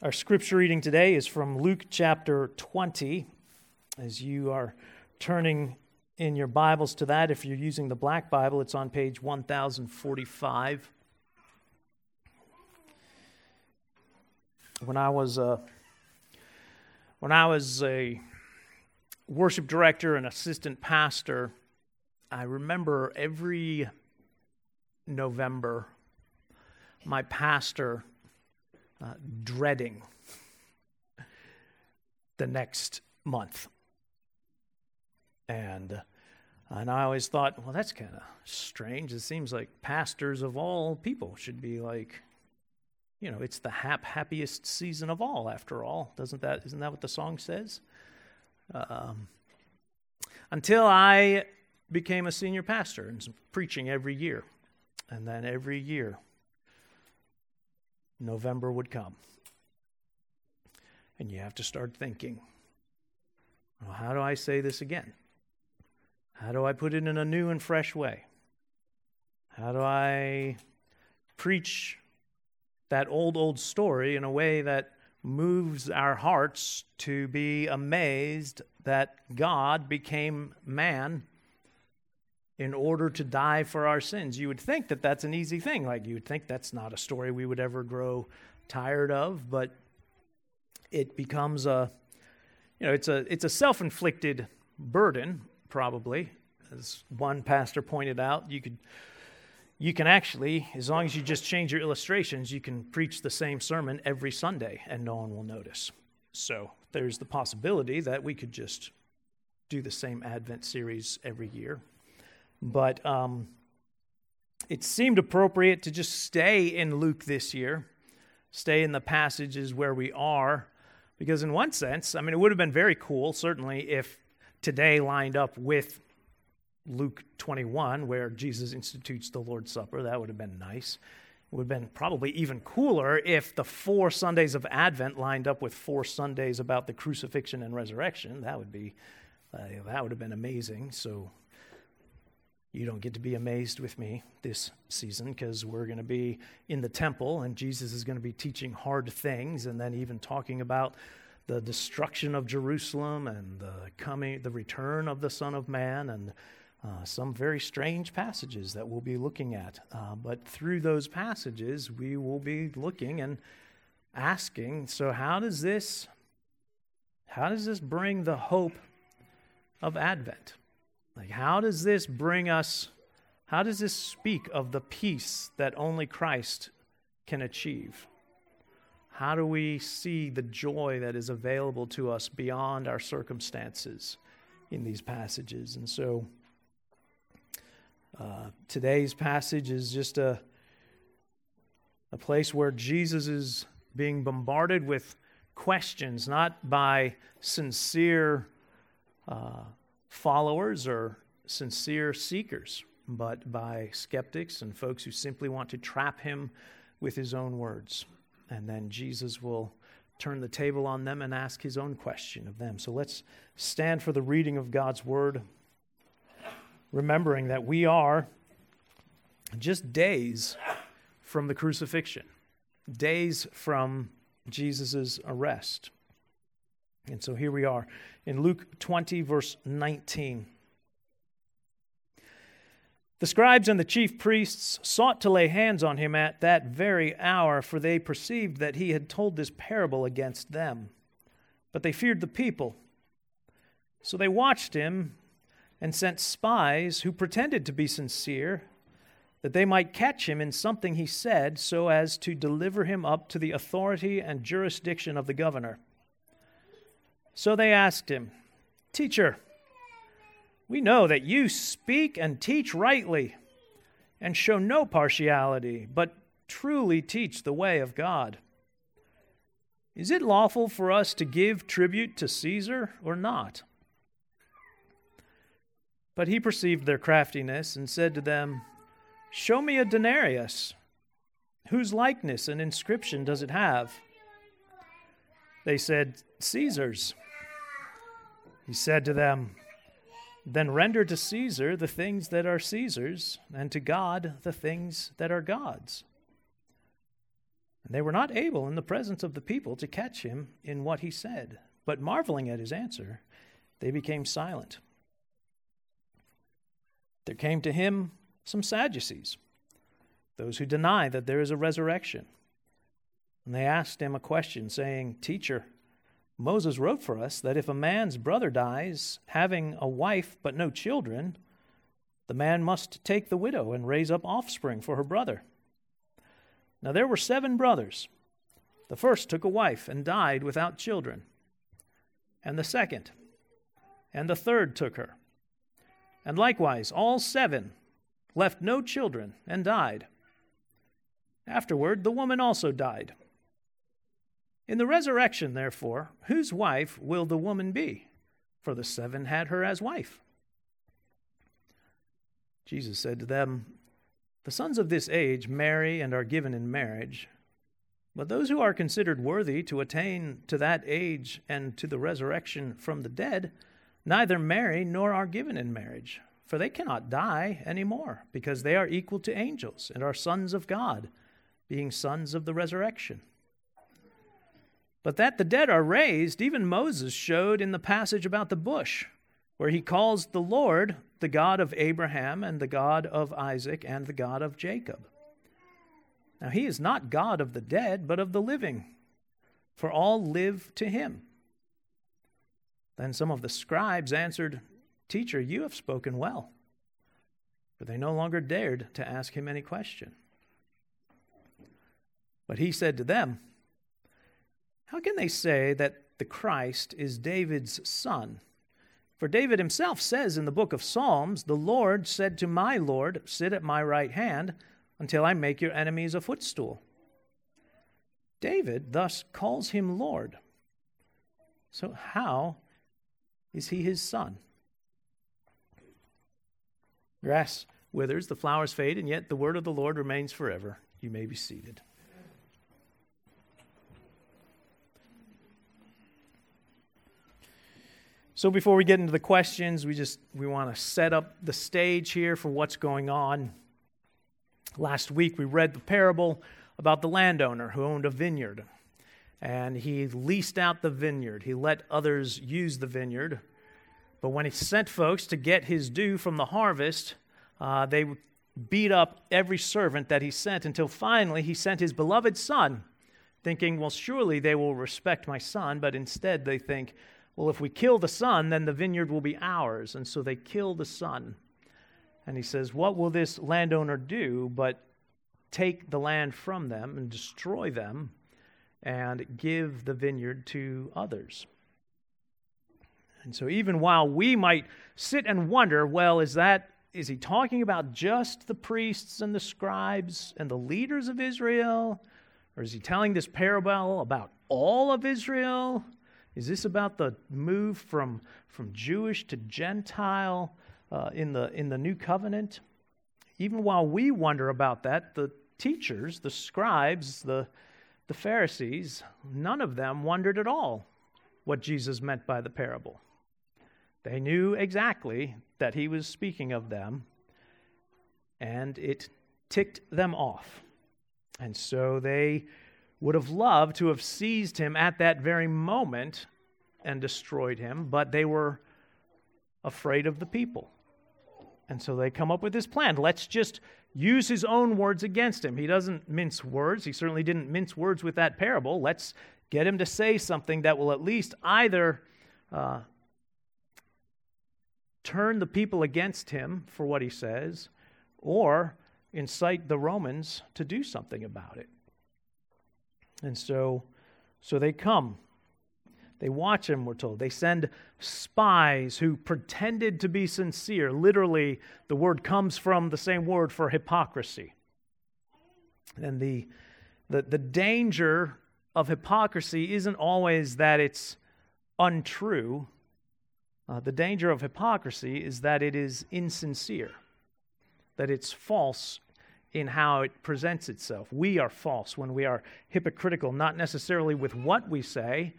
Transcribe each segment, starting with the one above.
Our scripture reading today is from Luke chapter 20. As you are turning in your Bibles to that, if you're using the Black Bible, it's on page 1045. When I was a, when I was a worship director and assistant pastor, I remember every November, my pastor uh, dreading the next month. And, and I always thought, well, that's kind of strange. It seems like pastors of all people should be like, you know, it's the hap- happiest season of all, after all. Doesn't that, isn't that what the song says? Um, until I became a senior pastor and preaching every year. And then every year, November would come. And you have to start thinking well, how do I say this again? How do I put it in a new and fresh way? How do I preach that old, old story in a way that moves our hearts to be amazed that God became man in order to die for our sins. You would think that that's an easy thing. Like, you would think that's not a story we would ever grow tired of, but it becomes a, you know, it's a, it's a self inflicted burden, probably. As one pastor pointed out, you could. You can actually, as long as you just change your illustrations, you can preach the same sermon every Sunday and no one will notice. So there's the possibility that we could just do the same Advent series every year but um, it seemed appropriate to just stay in Luke this year, stay in the passages where we are, because in one sense, I mean, it would have been very cool, certainly, if today lined up with Luke 21, where Jesus institutes the Lord's Supper. That would have been nice. It would have been probably even cooler if the four Sundays of Advent lined up with four Sundays about the crucifixion and resurrection. That would be, uh, that would have been amazing. So you don't get to be amazed with me this season because we're going to be in the temple and Jesus is going to be teaching hard things and then even talking about the destruction of Jerusalem and the coming, the return of the Son of Man and uh, some very strange passages that we'll be looking at. Uh, but through those passages, we will be looking and asking, so how does this, how does this bring the hope of Advent? Like, how does this bring us, how does this speak of the peace that only Christ can achieve? How do we see the joy that is available to us beyond our circumstances in these passages? And so, uh, today's passage is just a, a place where Jesus is being bombarded with questions, not by sincere uh, followers or sincere seekers, but by skeptics and folks who simply want to trap him with his own words. And then Jesus will turn the table on them and ask his own question of them. So let's stand for the reading of God's word, remembering that we are just days from the crucifixion, days from Jesus' arrest. And so here we are in Luke 20, verse 19. The scribes and the chief priests sought to lay hands on him at that very hour, for they perceived that he had told this parable against them. But they feared the people. So they watched him and sent spies who pretended to be sincere, that they might catch him in something he said, so as to deliver him up to the authority and jurisdiction of the governor. So they asked him, Teacher, we know that you speak and teach rightly and show no partiality, but truly teach the way of God. Is it lawful for us to give tribute to Caesar or not? But he perceived their craftiness and said to them, Show me a denarius. Whose likeness and inscription does it have? They said, Caesar's. He said to them, Then render to Caesar the things that are Caesar's, and to God the things that are God's. And they were not able in the presence of the people to catch him in what he said, but marveling at his answer, they became silent. There came to him some Sadducees, those who deny that there is a resurrection. And they asked him a question, saying, Teacher, Moses wrote for us that if a man's brother dies, having a wife but no children, the man must take the widow and raise up offspring for her brother. Now there were seven brothers. The first took a wife and died without children, and the second, and the third took her. And likewise, all seven left no children and died. Afterward, the woman also died. In the resurrection, therefore, whose wife will the woman be? For the seven had her as wife. Jesus said to them, The sons of this age marry and are given in marriage, but those who are considered worthy to attain to that age and to the resurrection from the dead neither marry nor are given in marriage, for they cannot die any more, because they are equal to angels and are sons of God, being sons of the resurrection. But that the dead are raised, even Moses showed in the passage about the bush, where he calls the Lord the God of Abraham and the God of Isaac and the God of Jacob. Now he is not God of the dead, but of the living, for all live to him. Then some of the scribes answered, Teacher, you have spoken well. For they no longer dared to ask him any question. But he said to them, how can they say that the Christ is David's son? For David himself says in the book of Psalms, The Lord said to my Lord, Sit at my right hand until I make your enemies a footstool. David thus calls him Lord. So, how is he his son? Grass withers, the flowers fade, and yet the word of the Lord remains forever. You may be seated. So before we get into the questions, we just we want to set up the stage here for what's going on. Last week we read the parable about the landowner who owned a vineyard and he leased out the vineyard. He let others use the vineyard. But when he sent folks to get his due from the harvest, uh, they beat up every servant that he sent until finally he sent his beloved son, thinking, well, surely they will respect my son. But instead they think, well, if we kill the son, then the vineyard will be ours. And so they kill the son. And he says, What will this landowner do but take the land from them and destroy them and give the vineyard to others? And so, even while we might sit and wonder, well, is that is he talking about just the priests and the scribes and the leaders of Israel? Or is he telling this parable about all of Israel? Is this about the move from, from Jewish to Gentile uh, in, the, in the new covenant? Even while we wonder about that, the teachers, the scribes, the, the Pharisees, none of them wondered at all what Jesus meant by the parable. They knew exactly that he was speaking of them, and it ticked them off. And so they would have loved to have seized him at that very moment and destroyed him, but they were afraid of the people. And so they come up with this plan. Let's just use his own words against him. He doesn't mince words. He certainly didn't mince words with that parable. Let's get him to say something that will at least either uh, turn the people against him for what he says or incite the Romans to do something about it. And so, so they come. They watch him, we're told. They send spies who pretended to be sincere. Literally, the word comes from the same word for hypocrisy. And the, the, the danger of hypocrisy isn't always that it's untrue. Uh, the danger of hypocrisy is that it is insincere, that it's false in how it presents itself. We are false when we are hypocritical, not necessarily with what we say,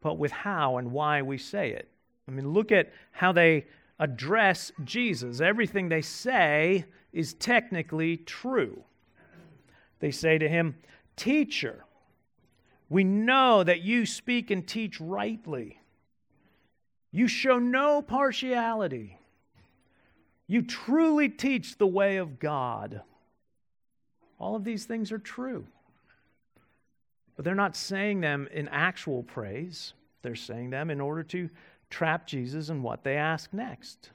but with how and why we say it. I mean, look at how they address Jesus. Everything they say is technically true. They say to him, Teacher, we know that you speak and teach rightly. You show no partiality. You truly teach the way of God. All of these things are true. But they're not saying them in actual praise, they're saying them in order to trap Jesus in what they ask next.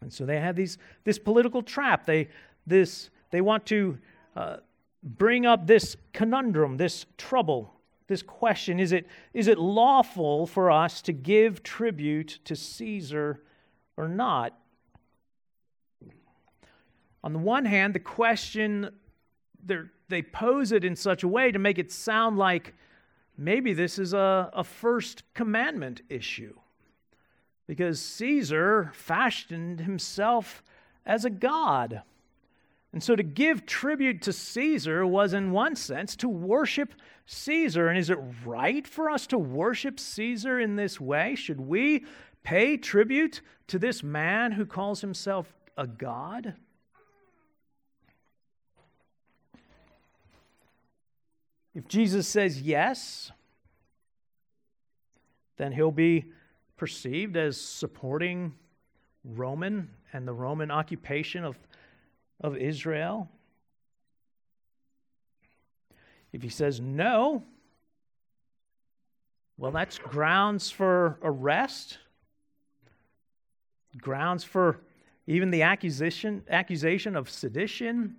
And so they have these, this political trap. They, this, they want to uh, bring up this conundrum, this trouble, this question is it, is it lawful for us to give tribute to Caesar or not? On the one hand, the question, they pose it in such a way to make it sound like maybe this is a, a first commandment issue. Because Caesar fashioned himself as a god. And so to give tribute to Caesar was, in one sense, to worship Caesar. And is it right for us to worship Caesar in this way? Should we pay tribute to this man who calls himself a god? If Jesus says yes, then he'll be perceived as supporting Roman and the Roman occupation of, of Israel. If he says no, well, that's grounds for arrest, grounds for even the accusation, accusation of sedition,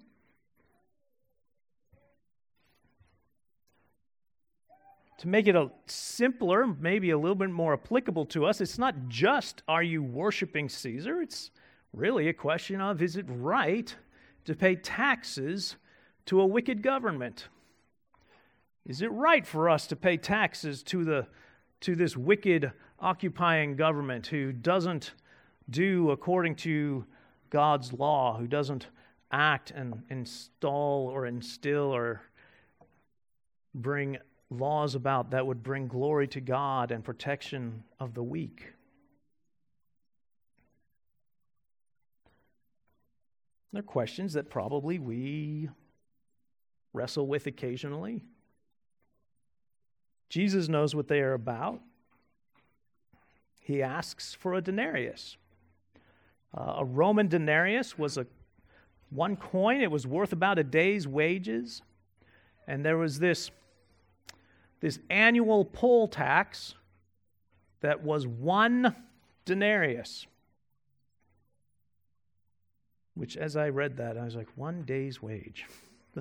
to make it a simpler, maybe a little bit more applicable to us, it's not just are you worshiping Caesar? It's really a question of is it right to pay taxes to a wicked government? Is it right for us to pay taxes to the to this wicked occupying government who doesn't do according to God's law, who doesn't act and install or instill or bring laws about that would bring glory to God and protection of the weak. They're questions that probably we wrestle with occasionally. Jesus knows what they are about. He asks for a denarius. Uh, a Roman denarius was a one coin. It was worth about a day's wages. And there was this this annual poll tax that was one denarius. Which, as I read that, I was like, one day's wage.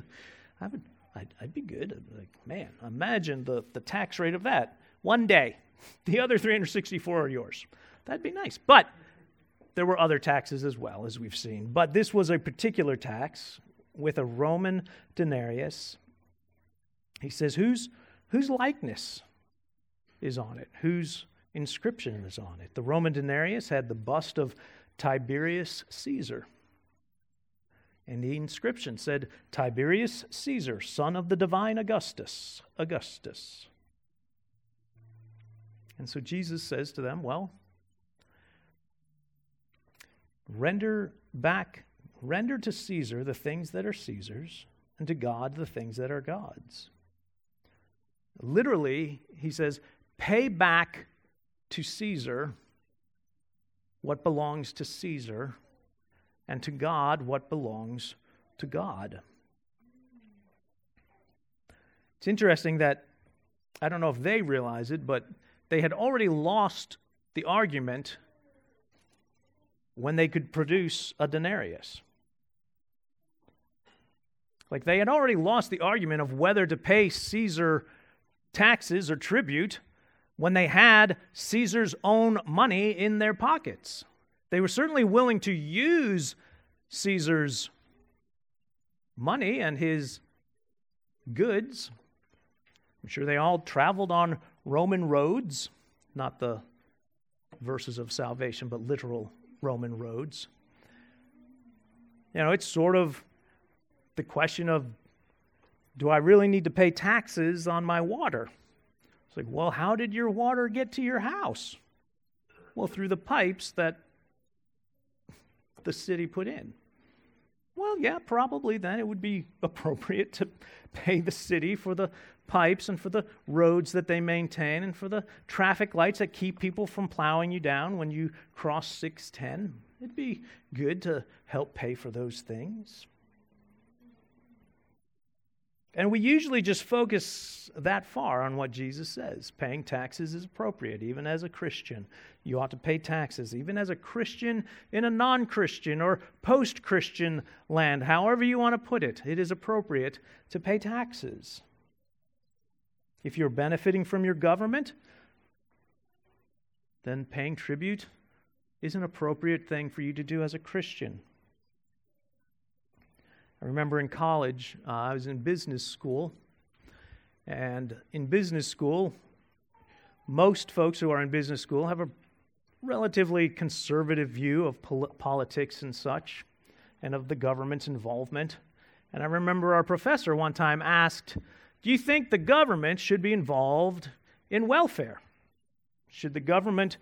I would, I'd, I'd, be good. I'd be like, man, imagine the, the tax rate of that. One day. The other 364 are yours. That'd be nice. But there were other taxes as well, as we've seen. But this was a particular tax with a Roman denarius. He says, Whose whose likeness is on it? Whose inscription is on it? The Roman denarius had the bust of Tiberius Caesar. And the inscription said, Tiberius Caesar, son of the divine Augustus. Augustus. And so Jesus says to them, Well, render back, render to Caesar the things that are Caesar's, and to God the things that are God's. Literally, he says, pay back to Caesar what belongs to Caesar, and to God what belongs to God. It's interesting that, I don't know if they realize it, but they had already lost the argument when they could produce a denarius. Like they had already lost the argument of whether to pay Caesar taxes or tribute when they had Caesar's own money in their pockets. They were certainly willing to use Caesar's money and his goods. I'm sure they all traveled on Roman roads, not the verses of salvation, but literal Roman roads. You know, it's sort of the question of do I really need to pay taxes on my water? It's like, well, how did your water get to your house? Well, through the pipes that the city put in. Well, yeah, probably then it would be appropriate to pay the city for the pipes and for the roads that they maintain and for the traffic lights that keep people from plowing you down when you cross 610. It'd be good to help pay for those things. And we usually just focus that far on what Jesus says. Paying taxes is appropriate, even as a Christian. You ought to pay taxes, even as a Christian in a non Christian or post Christian land. However, you want to put it, it is appropriate to pay taxes. If you're benefiting from your government, then paying tribute is an appropriate thing for you to do as a Christian. I remember in college, uh, I was in business school. And in business school, most folks who are in business school have a relatively conservative view of pol- politics and such, and of the government's involvement. And I remember our professor one time asked, Do you think the government should be involved in welfare? Should the government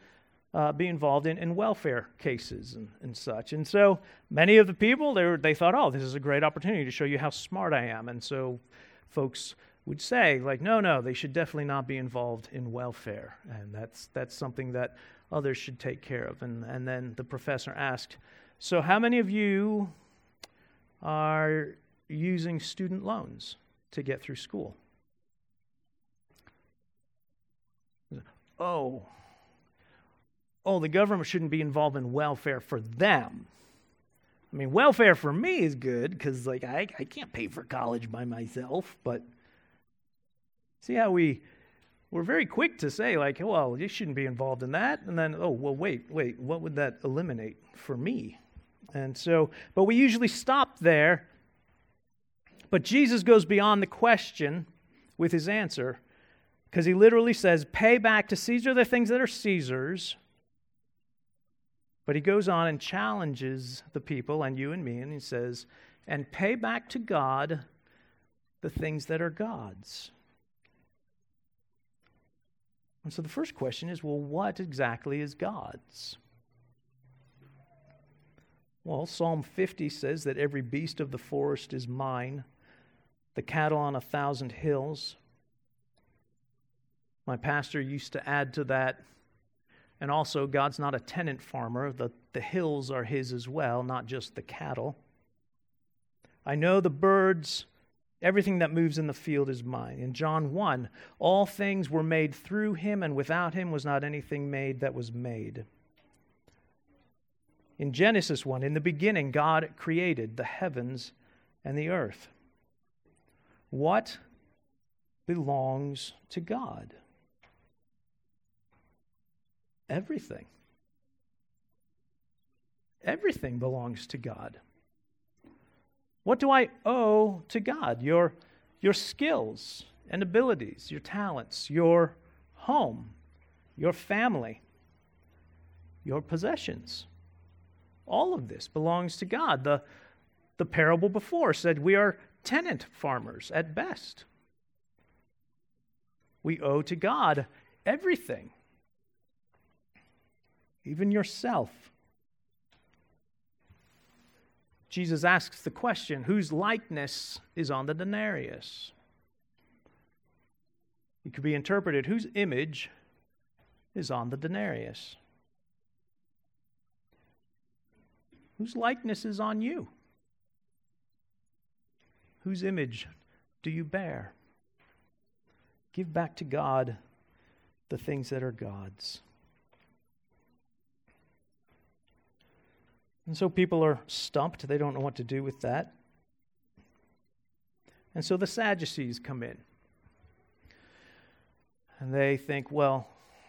uh, be involved in, in welfare cases and, and such. And so many of the people, they, were, they thought, oh, this is a great opportunity to show you how smart I am. And so folks would say, like, no, no, they should definitely not be involved in welfare. And that's, that's something that others should take care of. And, and then the professor asked, so how many of you are using student loans to get through school? Oh, oh, the government shouldn't be involved in welfare for them. I mean, welfare for me is good because, like, I, I can't pay for college by myself. But see how we we're very quick to say, like, well, you shouldn't be involved in that, and then, oh, well, wait, wait, what would that eliminate for me? And so, but we usually stop there. But Jesus goes beyond the question with his answer because he literally says, pay back to Caesar the things that are Caesar's but he goes on and challenges the people and you and me, and he says, and pay back to God the things that are God's. And so the first question is well, what exactly is God's? Well, Psalm 50 says that every beast of the forest is mine, the cattle on a thousand hills. My pastor used to add to that and also, God's not a tenant farmer. The, the hills are His as well, not just the cattle. I know the birds, everything that moves in the field is mine. In John 1, all things were made through Him, and without Him was not anything made that was made. In Genesis 1, in the beginning, God created the heavens and the earth. What belongs to God? Everything. Everything belongs to God. What do I owe to God? Your, your skills and abilities, your talents, your home, your family, your possessions. All of this belongs to God. The, the parable before said we are tenant farmers at best. We owe to God everything even yourself. Jesus asks the question whose likeness is on the denarius? It could be interpreted whose image is on the denarius? Whose likeness is on you? Whose image do you bear? Give back to God the things that are God's. And so people are stumped. They don't know what to do with that. And so the Sadducees come in. And they think, well,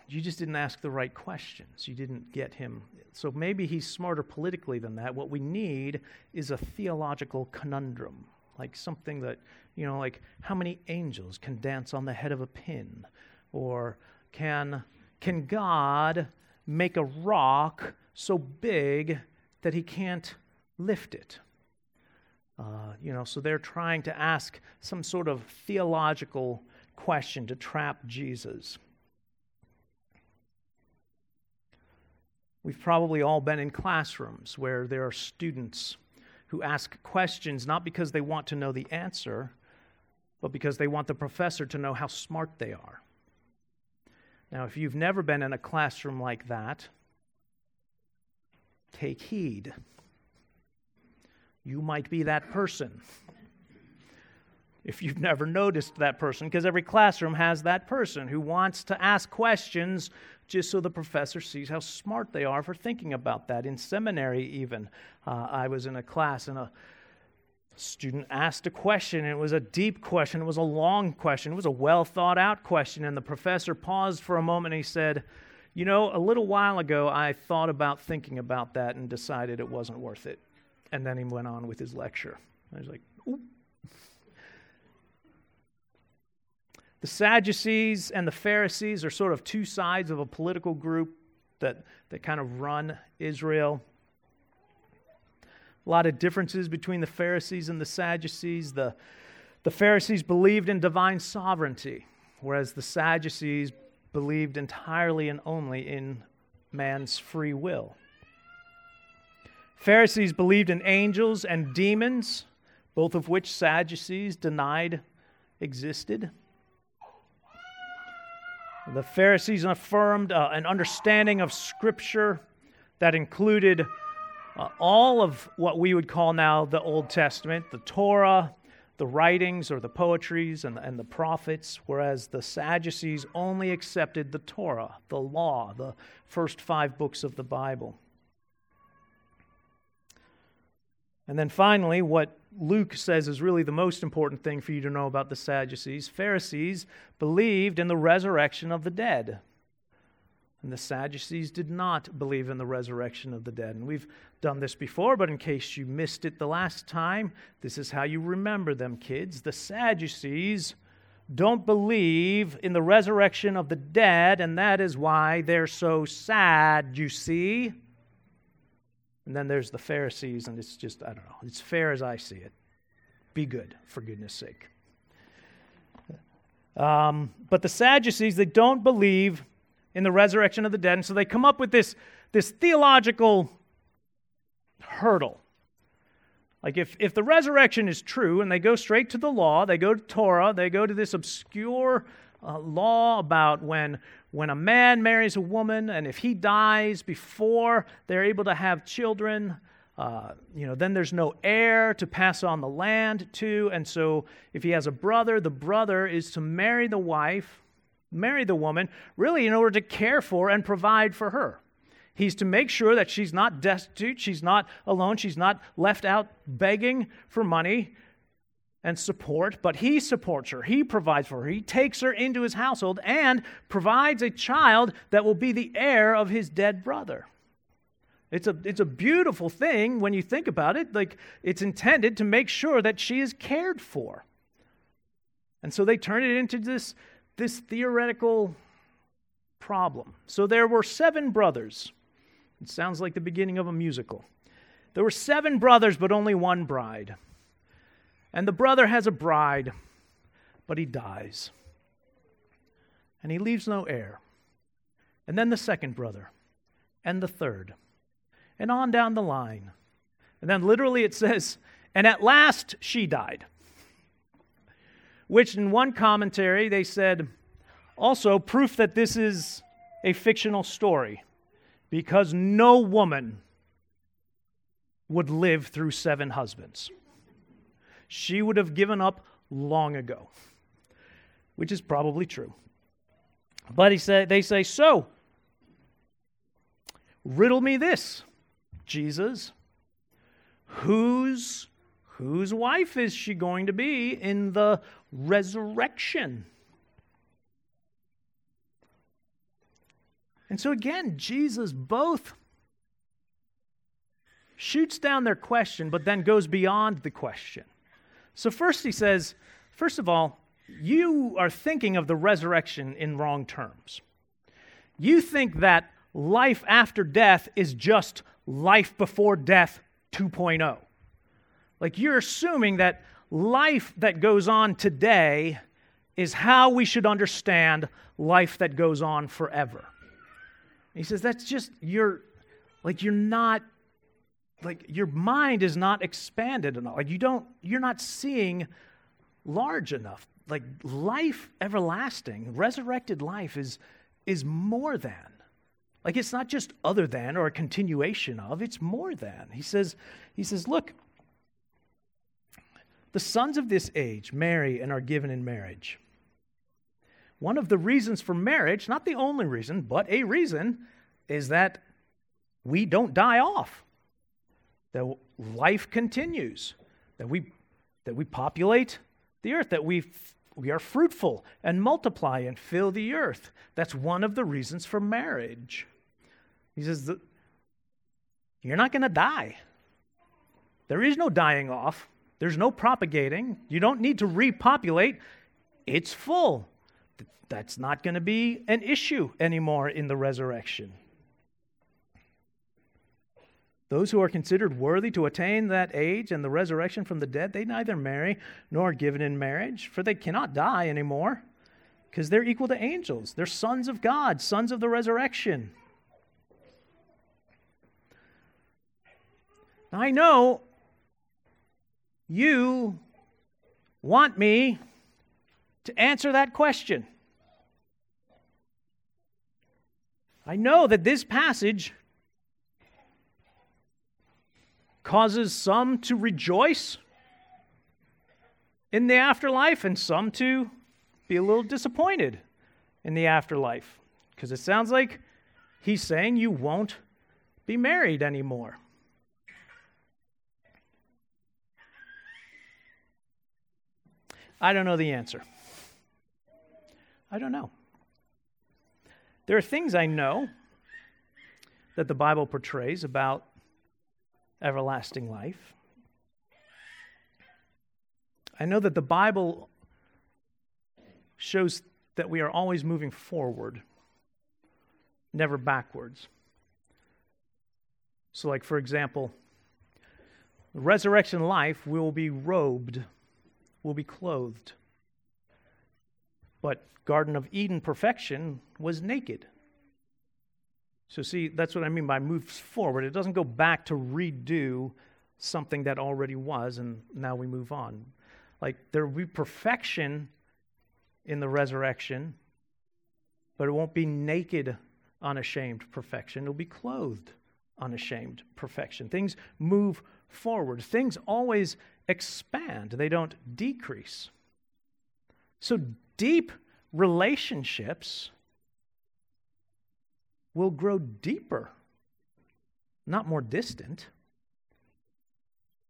you just didn't ask the right questions. You didn't get him. So maybe he's smarter politically than that. What we need is a theological conundrum, like something that, you know, like how many angels can dance on the head of a pin? Or can, can God make a rock so big that he can't lift it. Uh, you know, so they're trying to ask some sort of theological question to trap Jesus. We've probably all been in classrooms where there are students who ask questions not because they want to know the answer, but because they want the professor to know how smart they are. Now, if you've never been in a classroom like that, take heed. You might be that person. If you've never noticed that person, because every classroom has that person who wants to ask questions just so the professor sees how smart they are for thinking about that. In seminary, even, uh, I was in a class and a student asked a question. It was a deep question, it was a long question, it was a well thought out question. And the professor paused for a moment and he said, You know, a little while ago, I thought about thinking about that and decided it wasn't worth it. And then he went on with his lecture. I was like, Ooh. The Sadducees and the Pharisees are sort of two sides of a political group that, that kind of run Israel. A lot of differences between the Pharisees and the Sadducees. The, the Pharisees believed in divine sovereignty, whereas the Sadducees believed entirely and only in man's free will. Pharisees believed in angels and demons, both of which Sadducees denied existed. The Pharisees affirmed uh, an understanding of Scripture that included uh, all of what we would call now the Old Testament, the Torah, the writings or the poetries and, and the prophets, whereas the Sadducees only accepted the Torah, the law, the first five books of the Bible. And then finally, what Luke says is really the most important thing for you to know about the Sadducees. Pharisees believed in the resurrection of the dead. And the Sadducees did not believe in the resurrection of the dead. And we've done this before, but in case you missed it the last time, this is how you remember them, kids. The Sadducees don't believe in the resurrection of the dead, and that is why they're so sad, you see. And then there's the Pharisees, and it's just, I don't know, it's fair as I see it. Be good, for goodness sake. Um, but the Sadducees, they don't believe in the resurrection of the dead, and so they come up with this, this theological hurdle. Like, if, if the resurrection is true, and they go straight to the law, they go to Torah, they go to this obscure uh, law about when, when a man marries a woman and if he dies before they're able to have children, uh, you know, then there's no heir to pass on the land to. And so if he has a brother, the brother is to marry the wife, marry the woman, really in order to care for and provide for her. He's to make sure that she's not destitute, she's not alone, she's not left out begging for money and support, but he supports her. He provides for her. He takes her into his household and provides a child that will be the heir of his dead brother. It's a, it's a beautiful thing when you think about it. Like, it's intended to make sure that she is cared for. And so they turn it into this, this theoretical problem. So there were seven brothers. It sounds like the beginning of a musical. There were seven brothers, but only one bride. And the brother has a bride, but he dies. And he leaves no heir. And then the second brother, and the third, and on down the line. And then literally it says, and at last she died. Which in one commentary they said, also proof that this is a fictional story, because no woman would live through seven husbands she would have given up long ago, which is probably true. But he say, they say, So, riddle me this, Jesus. Whose, whose wife is she going to be in the resurrection? And so again, Jesus both shoots down their question, but then goes beyond the question. So, first, he says, first of all, you are thinking of the resurrection in wrong terms. You think that life after death is just life before death 2.0. Like you're assuming that life that goes on today is how we should understand life that goes on forever. he says that's just you're like you're not like your mind is not expanded enough. Like you don't, you're not seeing large enough. Like life everlasting, resurrected life is is more than. Like it's not just other than or a continuation of, it's more than. He says, he says, look, the sons of this age marry and are given in marriage. One of the reasons for marriage, not the only reason, but a reason, is that we don't die off, that life continues, that we, that we populate the earth, that we, we are fruitful and multiply and fill the earth. That's one of the reasons for marriage. He says, You're not going to die. There is no dying off, there's no propagating. You don't need to repopulate, it's full. That's not going to be an issue anymore in the resurrection. Those who are considered worthy to attain that age and the resurrection from the dead, they neither marry nor are given in marriage, for they cannot die anymore, because they're equal to angels. They're sons of God, sons of the resurrection. I know you want me to answer that question. I know that this passage causes some to rejoice in the afterlife and some to be a little disappointed in the afterlife. Because it sounds like he's saying you won't be married anymore. I don't know the answer. I don't know. There are things I know that the Bible portrays about everlasting life. I know that the Bible shows that we are always moving forward, never backwards. So, like, for example, resurrection life will be robed, will be clothed. But Garden of Eden perfection was naked. So, see, that's what I mean by moves forward. It doesn't go back to redo something that already was, and now we move on. Like, there will be perfection in the resurrection, but it won't be naked, unashamed perfection. It'll be clothed, unashamed perfection. Things move forward, things always expand, they don't decrease. So, deep relationships will grow deeper, not more distant.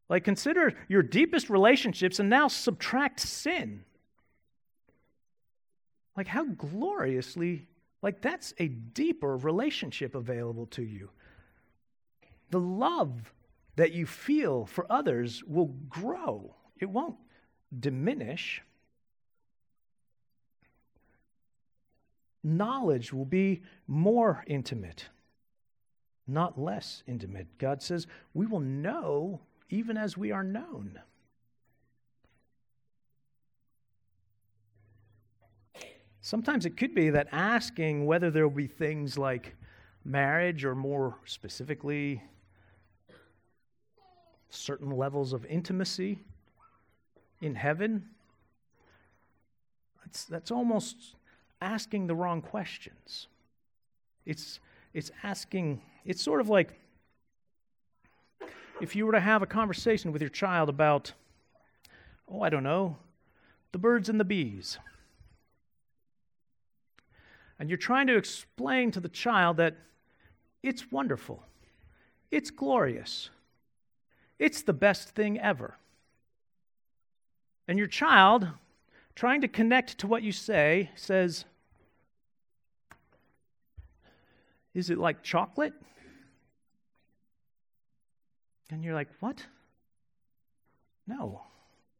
Like, consider your deepest relationships and now subtract sin. Like, how gloriously, like, that's a deeper relationship available to you. The love that you feel for others will grow, it won't diminish. knowledge will be more intimate, not less intimate. God says, We will know even as we are known. Sometimes it could be that asking whether there will be things like marriage or more specifically certain levels of intimacy in heaven, that's, that's almost asking the wrong questions. It's, it's asking, it's sort of like if you were to have a conversation with your child about, oh, I don't know, the birds and the bees. And you're trying to explain to the child that it's wonderful, it's glorious, it's the best thing ever. And your child, trying to connect to what you say, says, Is it like chocolate? And you're like, What? No.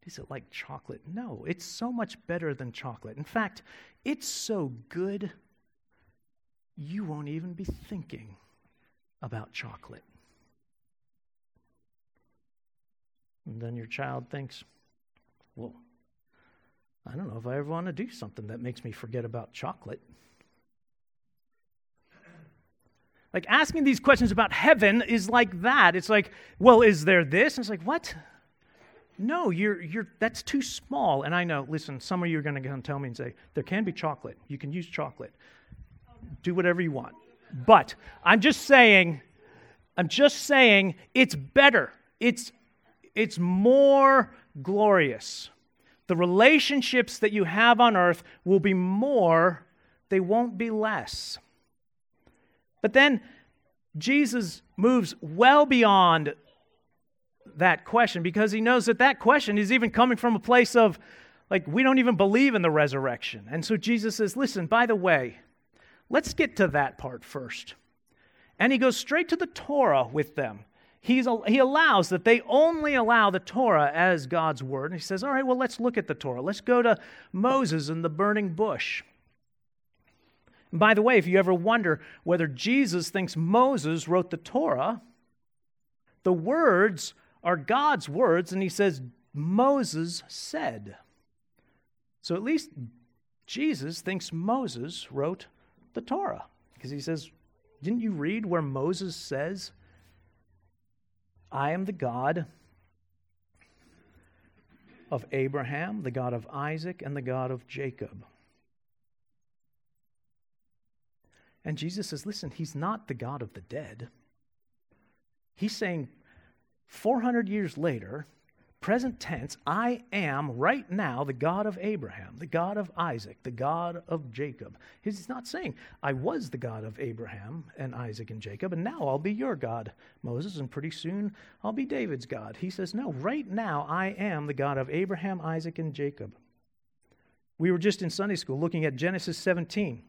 Is it like chocolate? No, it's so much better than chocolate. In fact, it's so good, you won't even be thinking about chocolate. And then your child thinks, well, I don't know if I ever want to do something that makes me forget about chocolate. Like asking these questions about heaven is like that. It's like, well, is there this? And it's like, what? No, you're, you're, that's too small. And I know, listen, some of you are going to come tell me and say, there can be chocolate. You can use chocolate. Do whatever you want. But I'm just saying, I'm just saying it's better. It's, it's more glorious. The relationships that you have on earth will be more, they won't be less. But then Jesus moves well beyond that question because he knows that that question is even coming from a place of, like, we don't even believe in the resurrection. And so Jesus says, listen, by the way, let's get to that part first. And he goes straight to the Torah with them. He's, he allows that they only allow the Torah as God's word. And he says, All right, well, let's look at the Torah. Let's go to Moses and the burning bush. And by the way, if you ever wonder whether Jesus thinks Moses wrote the Torah, the words are God's words, and he says, Moses said. So at least Jesus thinks Moses wrote the Torah because he says, Didn't you read where Moses says, I am the God of Abraham, the God of Isaac, and the God of Jacob? And Jesus says, Listen, he's not the God of the dead. He's saying, 400 years later, present tense, I am right now the God of Abraham, the God of Isaac, the God of Jacob. He's not saying, I was the God of Abraham and Isaac and Jacob, and now I'll be your God, Moses, and pretty soon I'll be David's God. He says, No, right now I am the God of Abraham, Isaac, and Jacob. We were just in Sunday school looking at Genesis 17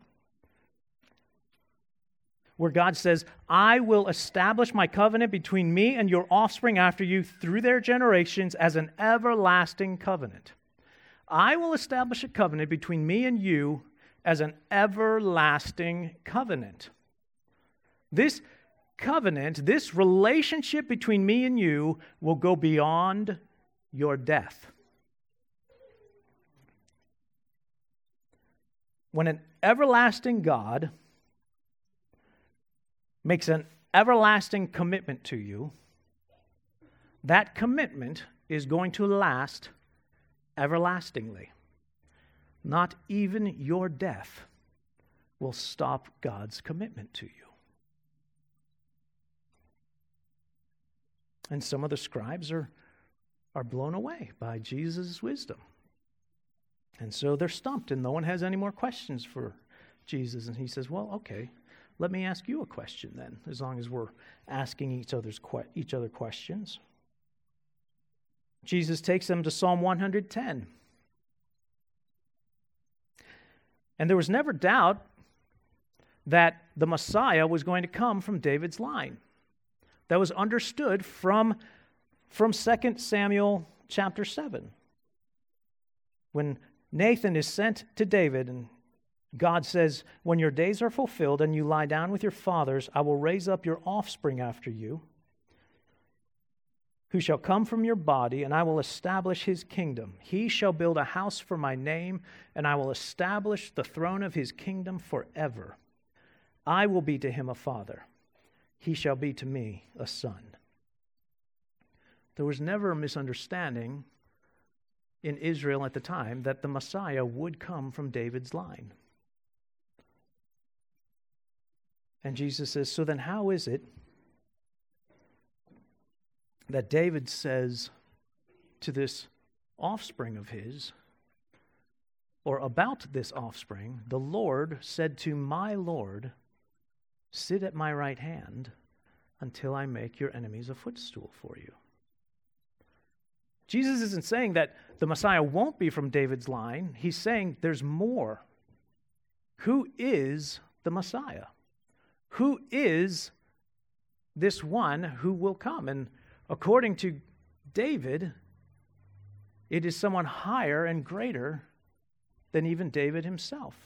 where God says, I will establish my covenant between me and your offspring after you through their generations as an everlasting covenant. I will establish a covenant between me and you as an everlasting covenant. This covenant, this relationship between me and you, will go beyond your death. When an everlasting God makes an everlasting commitment to you, that commitment is going to last everlastingly. Not even your death will stop God's commitment to you. And some of the scribes are, are blown away by Jesus' wisdom. And so they're stumped, and no one has any more questions for Jesus. And he says, Well, okay, let me ask you a question then, as long as we're asking each, other's que- each other questions. Jesus takes them to Psalm 110. And there was never doubt that the Messiah was going to come from David's line. That was understood from, from 2 Samuel chapter 7. When Nathan is sent to David and God says, When your days are fulfilled and you lie down with your fathers, I will raise up your offspring after you, who shall come from your body, and I will establish his kingdom. He shall build a house for my name, and I will establish the throne of his kingdom forever. I will be to him a father, he shall be to me a son. There was never a misunderstanding in Israel at the time that the Messiah would come from David's line. And Jesus says, So then, how is it that David says to this offspring of his, or about this offspring, the Lord said to my Lord, Sit at my right hand until I make your enemies a footstool for you. Jesus isn't saying that the Messiah won't be from David's line. He's saying there's more. Who is the Messiah? Who is this one who will come? And according to David, it is someone higher and greater than even David himself.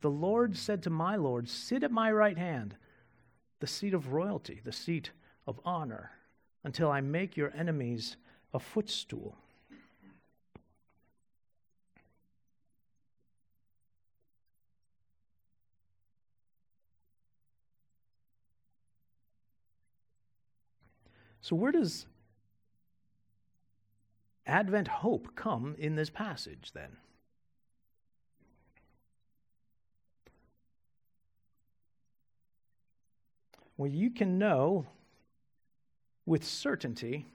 The Lord said to my Lord, Sit at my right hand, the seat of royalty, the seat of honor, until I make your enemies a footstool. So, where does Advent hope come in this passage then? Well, you can know with certainty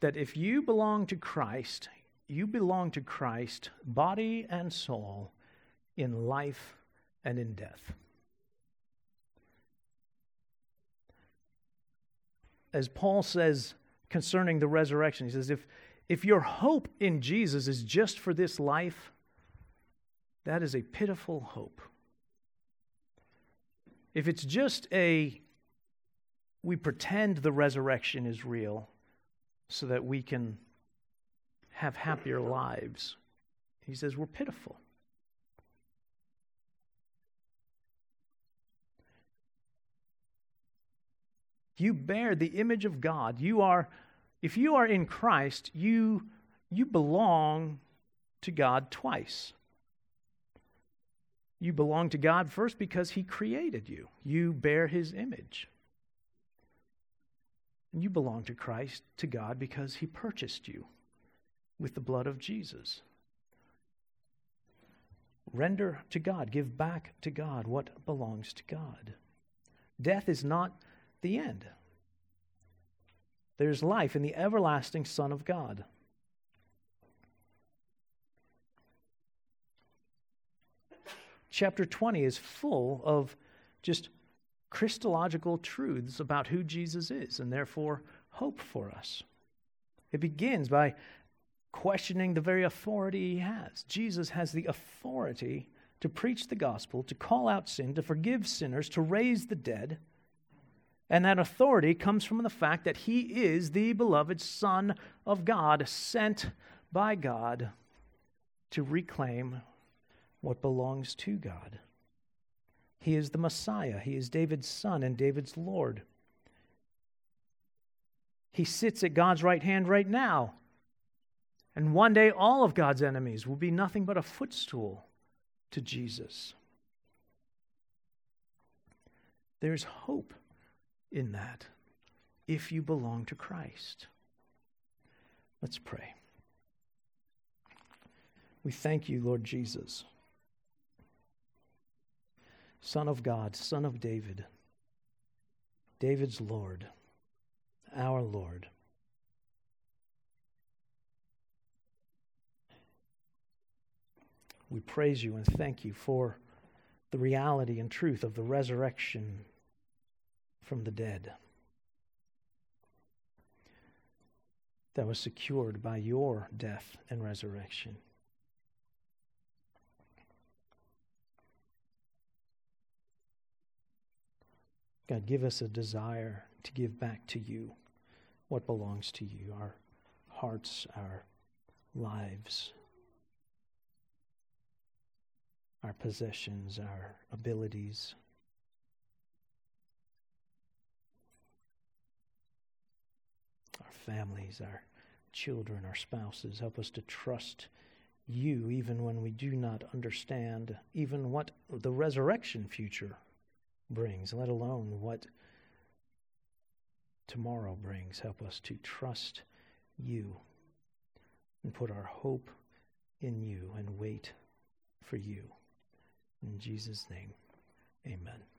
that if you belong to Christ, you belong to Christ, body and soul, in life and in death. As Paul says concerning the resurrection, he says, if, if your hope in Jesus is just for this life, that is a pitiful hope. If it's just a, we pretend the resurrection is real so that we can have happier lives, he says we're pitiful. You bear the image of God. You are, if you are in Christ, you, you belong to God twice. You belong to God first because He created you, you bear His image. And you belong to Christ, to God, because He purchased you with the blood of Jesus. Render to God, give back to God what belongs to God. Death is not the end. There's life in the everlasting Son of God. chapter 20 is full of just Christological truths about who Jesus is and therefore hope for us. It begins by questioning the very authority he has. Jesus has the authority to preach the gospel, to call out sin, to forgive sinners, to raise the dead. And that authority comes from the fact that he is the beloved Son of God, sent by God to reclaim what belongs to God. He is the Messiah. He is David's son and David's Lord. He sits at God's right hand right now. And one day, all of God's enemies will be nothing but a footstool to Jesus. There's hope in that if you belong to Christ. Let's pray. We thank you, Lord Jesus. Son of God, Son of David, David's Lord, our Lord. We praise you and thank you for the reality and truth of the resurrection from the dead that was secured by your death and resurrection. God, give us a desire to give back to you what belongs to you our hearts, our lives, our possessions, our abilities. Our families, our children, our spouses. Help us to trust you even when we do not understand even what the resurrection future brings, let alone what tomorrow brings. Help us to trust you and put our hope in you and wait for you. In Jesus' name, amen.